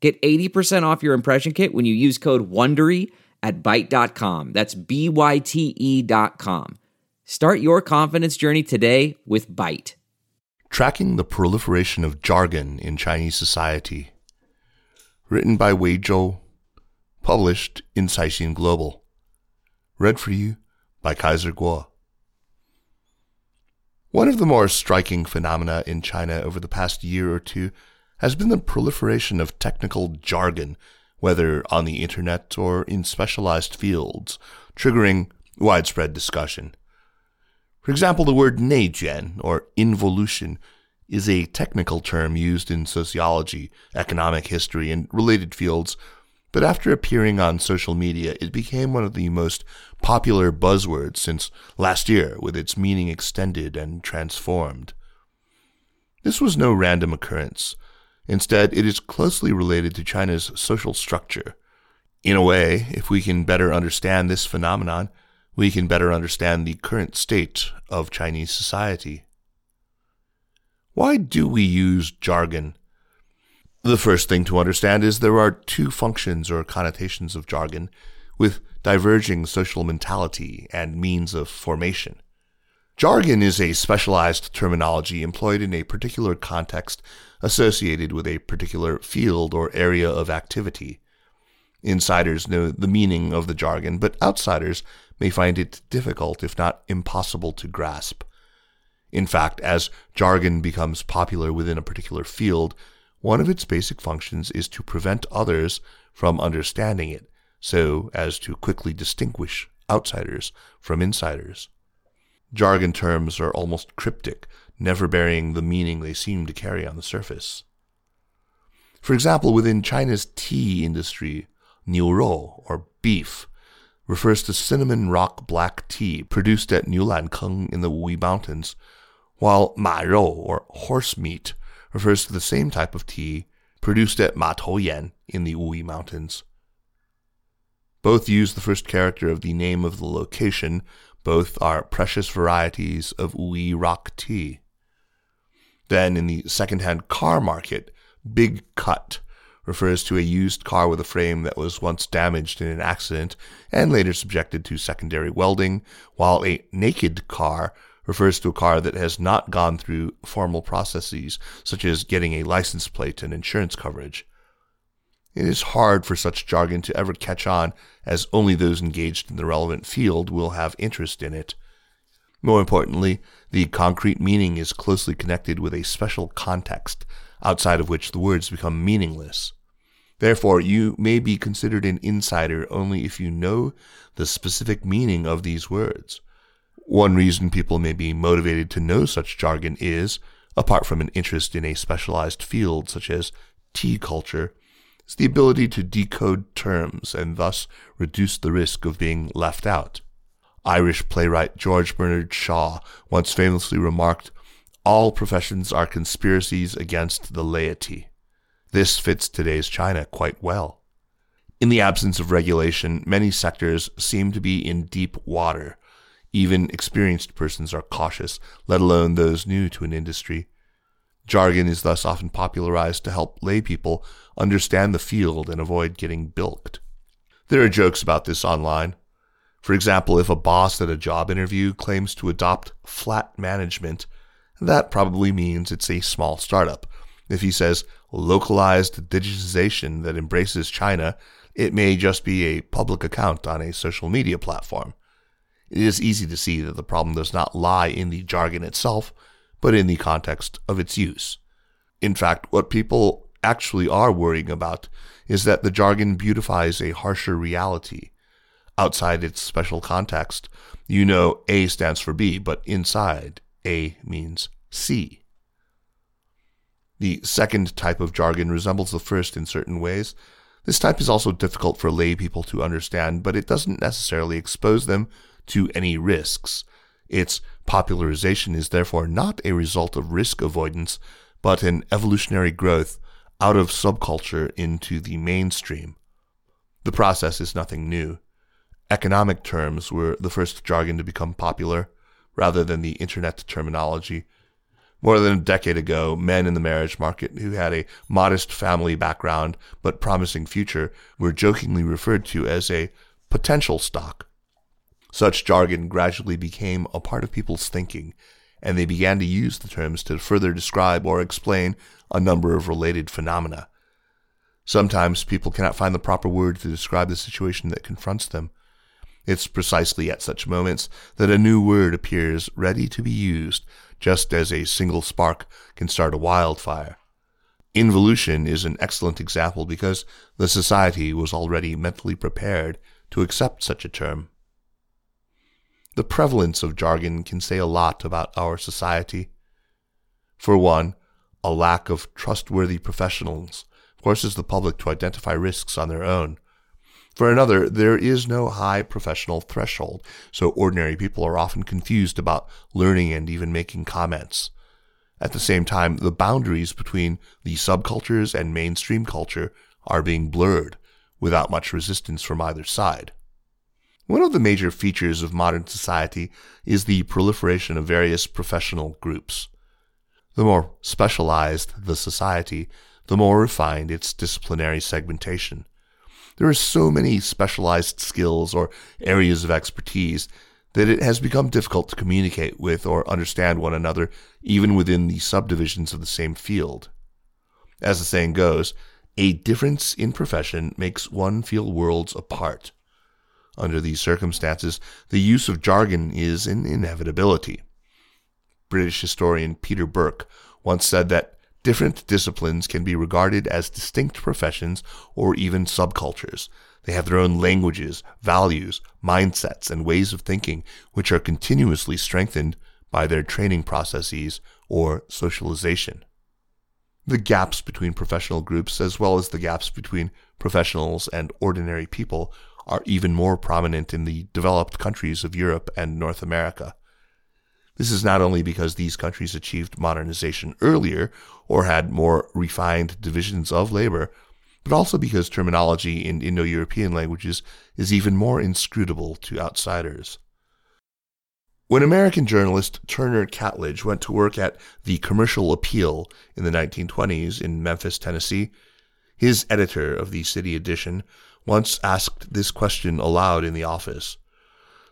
Get 80% off your impression kit when you use code WONDERY at Byte.com. That's B-Y-T-E dot com. Start your confidence journey today with Byte. Tracking the Proliferation of Jargon in Chinese Society. Written by Wei Zhou. Published in Caixin Global. Read for you by Kaiser Kuo. One of the more striking phenomena in China over the past year or two has been the proliferation of technical jargon, whether on the internet or in specialized fields, triggering widespread discussion. For example, the word neijuan, or involution, is a technical term used in sociology, economic history, and related fields, but after appearing on social media, it became one of the most popular buzzwords since last year, with its meaning extended and transformed. This was no random occurrence. Instead, it is closely related to China's social structure. In a way, if we can better understand this phenomenon, we can better understand the current state of Chinese society. Why do we use jargon? The first thing to understand is there are two functions or connotations of jargon with diverging social mentality and means of formation. Jargon is a specialized terminology employed in a particular context associated with a particular field or area of activity. Insiders know the meaning of the jargon, but outsiders may find it difficult, if not impossible, to grasp. In fact, as jargon becomes popular within a particular field, one of its basic functions is to prevent others from understanding it, so as to quickly distinguish outsiders from insiders. Jargon terms are almost cryptic, never bearing the meaning they seem to carry on the surface. For example, within China's tea industry, niu rou, or beef, refers to cinnamon rock black tea produced at Niulankeng in the Wuyi Mountains, while ma rou, or horse meat, refers to the same type of tea produced at Ma Touyan in the Wuyi Mountains. Both use the first character of the name of the location. Both are precious varieties of Wuyi rock tea. Then, in the second-hand car market, Big Cut refers to a used car with a frame that was once damaged in an accident and later subjected to secondary welding, while a naked car refers to a car that has not gone through formal processes, such as getting a license plate and insurance coverage. It is hard for such jargon to ever catch on, as only those engaged in the relevant field will have interest in it. More importantly, the concrete meaning is closely connected with a special context, outside of which the words become meaningless. Therefore, you may be considered an insider only if you know the specific meaning of these words. One reason people may be motivated to know such jargon is, apart from an interest in a specialized field such as tea culture, is the ability to decode terms and thus reduce the risk of being left out. Irish playwright George Bernard Shaw once famously remarked, All professions are conspiracies against the laity. This fits today's China quite well. In the absence of regulation, many sectors seem to be in deep water, even experienced persons are cautious, let alone those new to an industry. Jargon is thus often popularized to help lay people understand the field and avoid getting bilked. There are jokes about this online. For example, if a boss at a job interview claims to adopt flat management, that probably means it's a small startup. If he says localized digitization that embraces China, it may just be a public account on a social media platform. It is easy to see that the problem does not lie in the jargon itself, but in the context of its use. In fact, what people actually are worrying about is that the jargon beautifies a harsher reality. Outside its special context, you know A stands for B, but inside, A means C. The second type of jargon resembles the first in certain ways. This type is also difficult for lay people to understand, but it doesn't necessarily expose them to any risks. Its popularization is therefore not a result of risk avoidance, but an evolutionary growth out of subculture into the mainstream. The process is nothing new. Economic terms were the first jargon to become popular, rather than the internet terminology. More than a decade ago, men in the marriage market who had a modest family background but promising future were jokingly referred to as a potential stock. Such jargon gradually became a part of people's thinking, and they began to use the terms to further describe or explain a number of related phenomena. Sometimes people cannot find the proper word to describe the situation that confronts them. It's precisely at such moments that a new word appears ready to be used, just as a single spark can start a wildfire. Involution is an excellent example because the society was already mentally prepared to accept such a term. The prevalence of jargon can say a lot about our society. For one, a lack of trustworthy professionals forces the public to identify risks on their own. For another, there is no high professional threshold, so ordinary people are often confused about learning and even making comments. At the same time, the boundaries between the subcultures and mainstream culture are being blurred without much resistance from either side. One of the major features of modern society is the proliferation of various professional groups. The more specialized the society, the more refined its disciplinary segmentation. There are so many specialized skills or areas of expertise that it has become difficult to communicate with or understand one another even within the subdivisions of the same field. As the saying goes, a difference in profession makes one feel worlds apart. Under these circumstances, the use of jargon is an inevitability. British historian Peter Burke once said that different disciplines can be regarded as distinct professions or even subcultures. They have their own languages, values, mindsets, and ways of thinking, which are continuously strengthened by their training processes or socialization. The gaps between professional groups, as well as the gaps between professionals and ordinary people, are even more prominent in the developed countries of Europe and North America. This is not only because these countries achieved modernization earlier or had more refined divisions of labor, but also because terminology in Indo European languages is even more inscrutable to outsiders. When American journalist Turner Catledge went to work at the Commercial Appeal in the 1920s in Memphis, Tennessee, his editor of the city edition once asked this question aloud in the office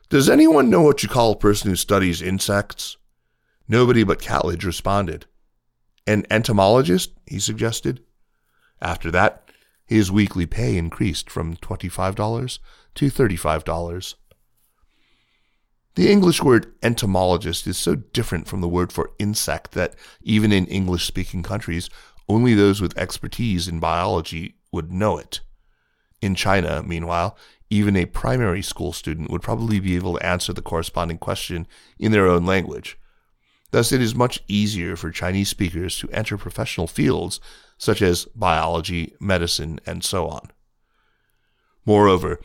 Does anyone know what you call a person who studies insects? Nobody but Catledge responded. An entomologist, he suggested. After that, his weekly pay increased from $25 to $35. The English word entomologist is so different from the word for insect that even in English speaking countries, only those with expertise in biology would know it. In China, meanwhile, even a primary school student would probably be able to answer the corresponding question in their own language. Thus, it is much easier for Chinese speakers to enter professional fields such as biology, medicine, and so on. Moreover,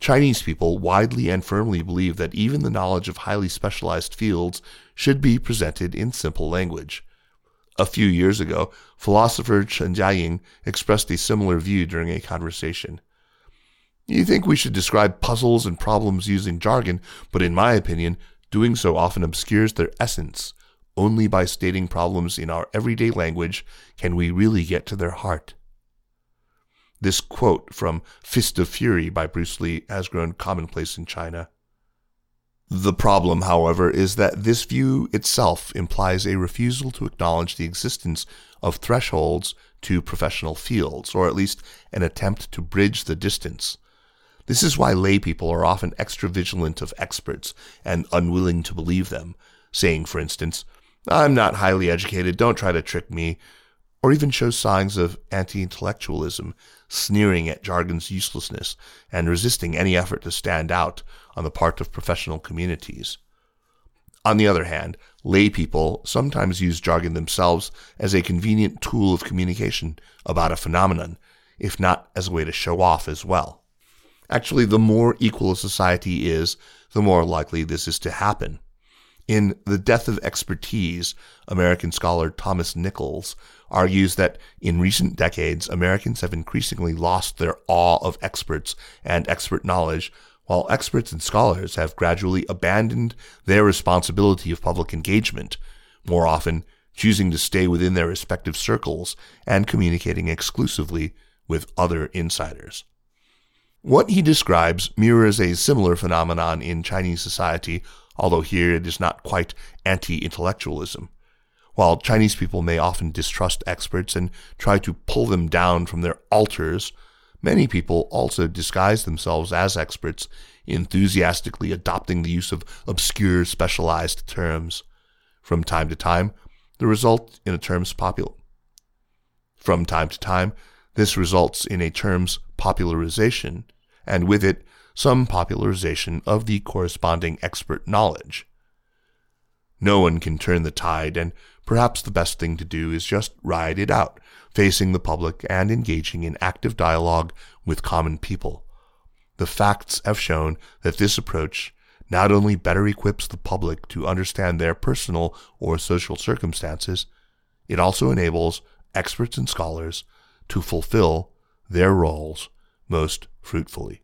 Chinese people widely and firmly believe that even the knowledge of highly specialized fields should be presented in simple language. A few years ago, philosopher Chen Jiaying expressed a similar view during a conversation. You think we should describe puzzles and problems using jargon, but in my opinion, doing so often obscures their essence. Only by stating problems in our everyday language can we really get to their heart. This quote from Fist of Fury by Bruce Lee has grown commonplace in China. The problem, however, is that this view itself implies a refusal to acknowledge the existence of thresholds to professional fields, or at least an attempt to bridge the distance. This is why lay people are often extra vigilant of experts and unwilling to believe them, saying, for instance, I'm not highly educated, don't try to trick me, or even show signs of anti intellectualism, sneering at jargon's uselessness and resisting any effort to stand out on the part of professional communities. On the other hand, lay people sometimes use jargon themselves as a convenient tool of communication about a phenomenon if not as a way to show off as well. Actually, the more equal a society is, the more likely this is to happen. In The Death of Expertise, American scholar Thomas Nichols argues that in recent decades, Americans have increasingly lost their awe of experts and expert knowledge, while experts and scholars have gradually abandoned their responsibility of public engagement, more often choosing to stay within their respective circles and communicating exclusively with other insiders. What he describes mirrors a similar phenomenon in Chinese society, although here it is not quite anti intellectualism. While Chinese people may often distrust experts and try to pull them down from their altars, many people also disguise themselves as experts, enthusiastically adopting the use of obscure specialized terms. From time to time, the result in a term's popular. From time to time, this results in a term's popularization, and with it, some popularization of the corresponding expert knowledge. No one can turn the tide, and perhaps the best thing to do is just ride it out, facing the public and engaging in active dialogue with common people. The facts have shown that this approach not only better equips the public to understand their personal or social circumstances, it also enables experts and scholars to fulfill their roles most fruitfully.